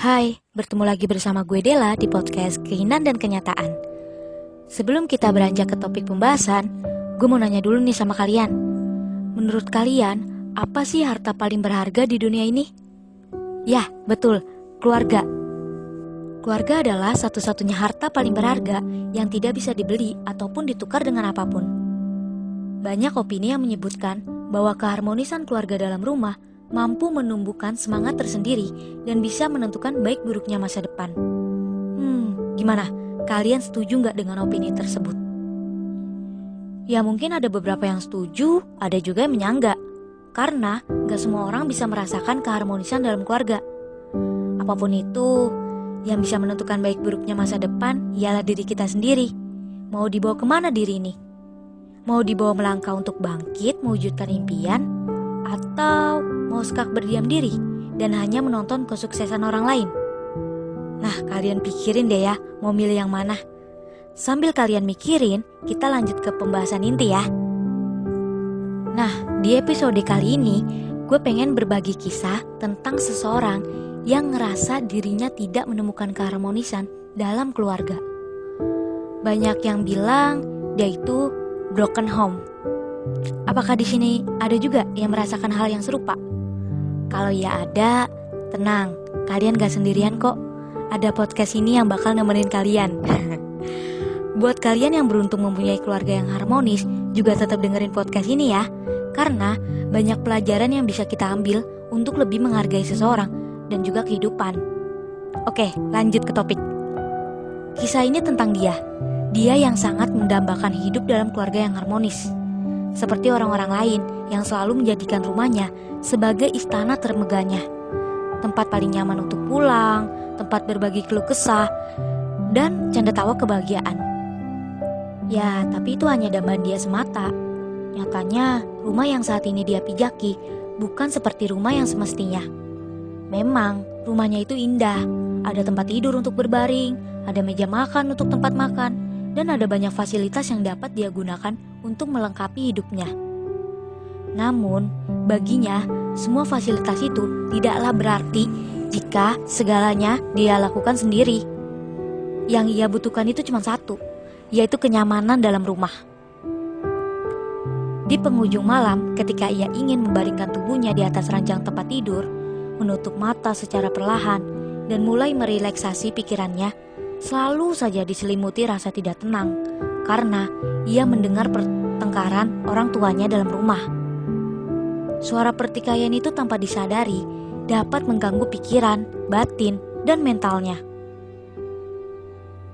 Hai, bertemu lagi bersama gue Dela di podcast Keinginan dan Kenyataan. Sebelum kita beranjak ke topik pembahasan, gue mau nanya dulu nih sama kalian. Menurut kalian, apa sih harta paling berharga di dunia ini? Ya, betul, keluarga. Keluarga adalah satu-satunya harta paling berharga yang tidak bisa dibeli ataupun ditukar dengan apa pun. Banyak opini yang menyebutkan bahwa keharmonisan keluarga dalam rumah mampu menumbuhkan semangat tersendiri dan bisa menentukan baik buruknya masa depan. Hmm, gimana? Kalian setuju nggak dengan opini tersebut? Ya mungkin ada beberapa yang setuju, ada juga yang menyanggah. Karena nggak semua orang bisa merasakan keharmonisan dalam keluarga. Apa pun itu, yang bisa menentukan baik buruknya masa depan ialah diri kita sendiri. Mau dibawa ke mana diri ini? Mau dibawa melangkah untuk bangkit, mewujudkan impian, atau mau sekak berdiam diri dan hanya menonton kesuksesan orang lain? Nah, kalian pikirin deh ya, mau milih yang mana? Sambil kalian mikirin, kita lanjut ke pembahasan inti ya. Nah, di episode kali ini, gue pengen berbagi kisah tentang seseorang yang ngerasa dirinya tidak menemukan keharmonisan dalam keluarga. Banyak yang bilang dia itu broken home Apakah di sini ada juga yang merasakan hal yang serupa? Kalau ya ada, tenang, kalian gak sendirian kok. Ada podcast ini yang bakal nemenin kalian. Buat kalian yang beruntung mempunyai keluarga yang harmonis, juga tetap dengerin podcast ini ya. Karena banyak pelajaran yang bisa kita ambil untuk lebih menghargai seseorang dan juga kehidupan. Oke, lanjut ke topik. Kisah ini tentang dia. Dia yang sangat mendambakan hidup dalam keluarga yang harmonis seperti orang-orang lain yang selalu menjadikan rumahnya sebagai istana termegahnya. Tempat paling nyaman untuk pulang, tempat berbagi keluh kesah, dan canda tawa kebahagiaan. Ya, tapi itu hanya dambaan dia semata. Nyatanya, rumah yang saat ini dia pijaki bukan seperti rumah yang semestinya. Memang, rumahnya itu indah. Ada tempat tidur untuk berbaring, ada meja makan untuk tempat makan, dan ada banyak fasilitas yang dapat dia gunakan untuk melengkapi hidupnya. Namun, baginya, semua fasilitas itu tidaklah berarti jika segalanya dia lakukan sendiri. Yang ia butuhkan itu cuma satu, yaitu kenyamanan dalam rumah. Di penghujung malam, ketika ia ingin membaringkan tubuhnya di atas ranjang tempat tidur, menutup mata secara perlahan, dan mulai merelaksasi pikirannya, selalu saja diselimuti rasa tidak tenang karena ia mendengar pertengkaran orang tuanya dalam rumah. Suara pertikaian itu tanpa disadari dapat mengganggu pikiran, batin, dan mentalnya.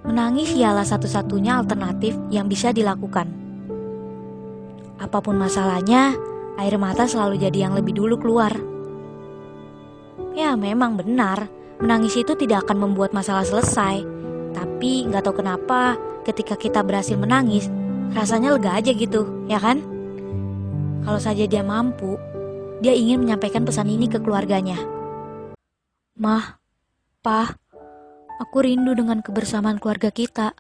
Menangis ialah satu-satunya alternatif yang bisa dilakukan. Apa pun masalahnya, air mata selalu jadi yang lebih dulu keluar. Ya, memang benar, menangis itu tidak akan membuat masalah selesai tapi nggak tahu kenapa ketika kita berhasil menangis, rasanya lega aja gitu, ya kan? Kalau saja dia mampu, dia ingin menyampaikan pesan ini ke keluarganya. Mah, Pah, aku rindu dengan kebersamaan keluarga kita.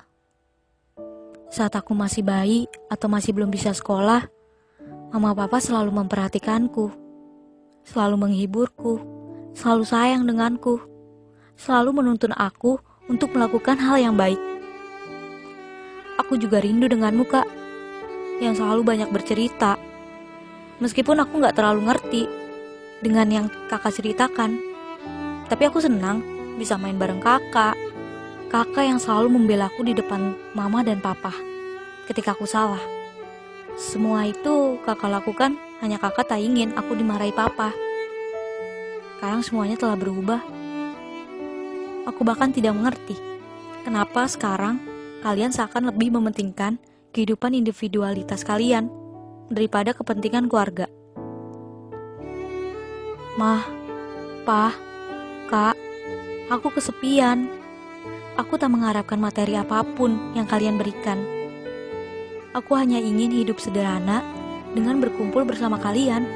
Saat aku masih bayi atau masih belum bisa sekolah, mama papa selalu memperhatikanku, selalu menghiburku, selalu sayang denganku, selalu menuntun aku untuk melakukan hal yang baik. Aku juga rindu denganmu, Kak, yang selalu banyak bercerita. Meskipun aku gak terlalu ngerti dengan yang kakak ceritakan, tapi aku senang bisa main bareng kakak. Kakak yang selalu membela aku di depan mama dan papa ketika aku salah. Semua itu kakak lakukan hanya kakak tak ingin aku dimarahi papa. Sekarang semuanya telah berubah. Aku bahkan tidak mengerti kenapa sekarang kalian seakan lebih mementingkan kehidupan individualitas kalian daripada kepentingan keluarga. Mah, Pah, Kak, aku kesepian. Aku tak mengharapkan materi apa pun yang kalian berikan. Aku hanya ingin hidup sederhana dengan berkumpul bersama kalian,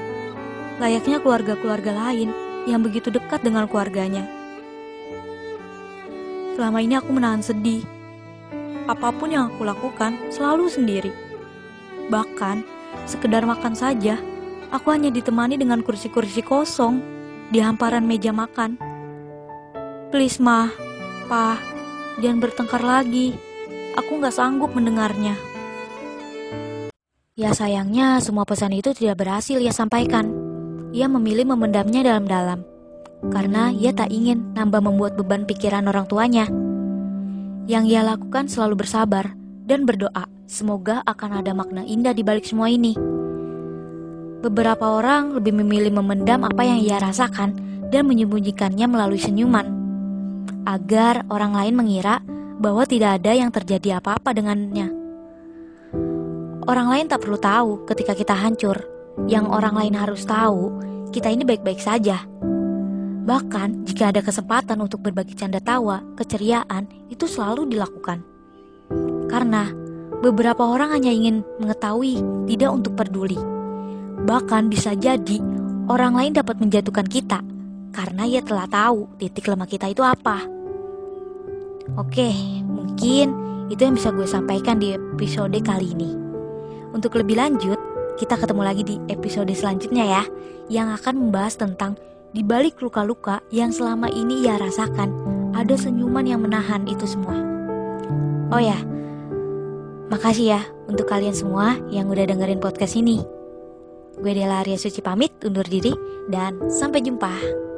layaknya keluarga-keluarga lain yang begitu dekat dengan keluarganya. Selama ini aku menahan sedih. Apa pun yang aku lakukan selalu sendiri. Bahkan, sekedar makan saja, aku hanya ditemani dengan kursi-kursi kosong di hamparan meja makan. Please, Ma. Pa, jangan bertengkar lagi. Aku nggak sanggup mendengarnya. Ya sayangnya semua pesan itu tidak berhasil ia sampaikan. Ia memilih memendamnya dalam-dalam. Karena ia tak ingin nambah membuat beban pikiran orang tuanya. Yang ia lakukan selalu bersabar dan berdoa semoga akan ada makna indah di balik semua ini. Beberapa orang lebih memilih memendam apa yang ia rasakan dan menyembunyikannya melalui senyuman agar orang lain mengira bahwa tidak ada yang terjadi apa-apa dengannya. Orang lain tak perlu tahu ketika kita hancur. Yang orang lain harus tahu, kita ini baik-baik saja. Bahkan jika ada kesempatan untuk berbagi canda tawa, keceriaan, itu selalu dilakukan. Karena beberapa orang hanya ingin mengetahui, tidak untuk peduli. Bahkan bisa jadi orang lain dapat menjatuhkan kita karena ia telah tahu titik lemah kita itu apa. Oke, mungkin itu yang bisa gue sampaikan di episode kali ini. Untuk lebih lanjut, kita ketemu lagi di episode selanjutnya ya, yang akan membahas tentang di balik luka-luka yang selama ini ia rasakan, ada senyuman yang menahan itu semua. Oh ya, makasih ya untuk kalian semua yang udah dengerin podcast ini. Gue Dela Arya Suci pamit undur diri dan sampai jumpa.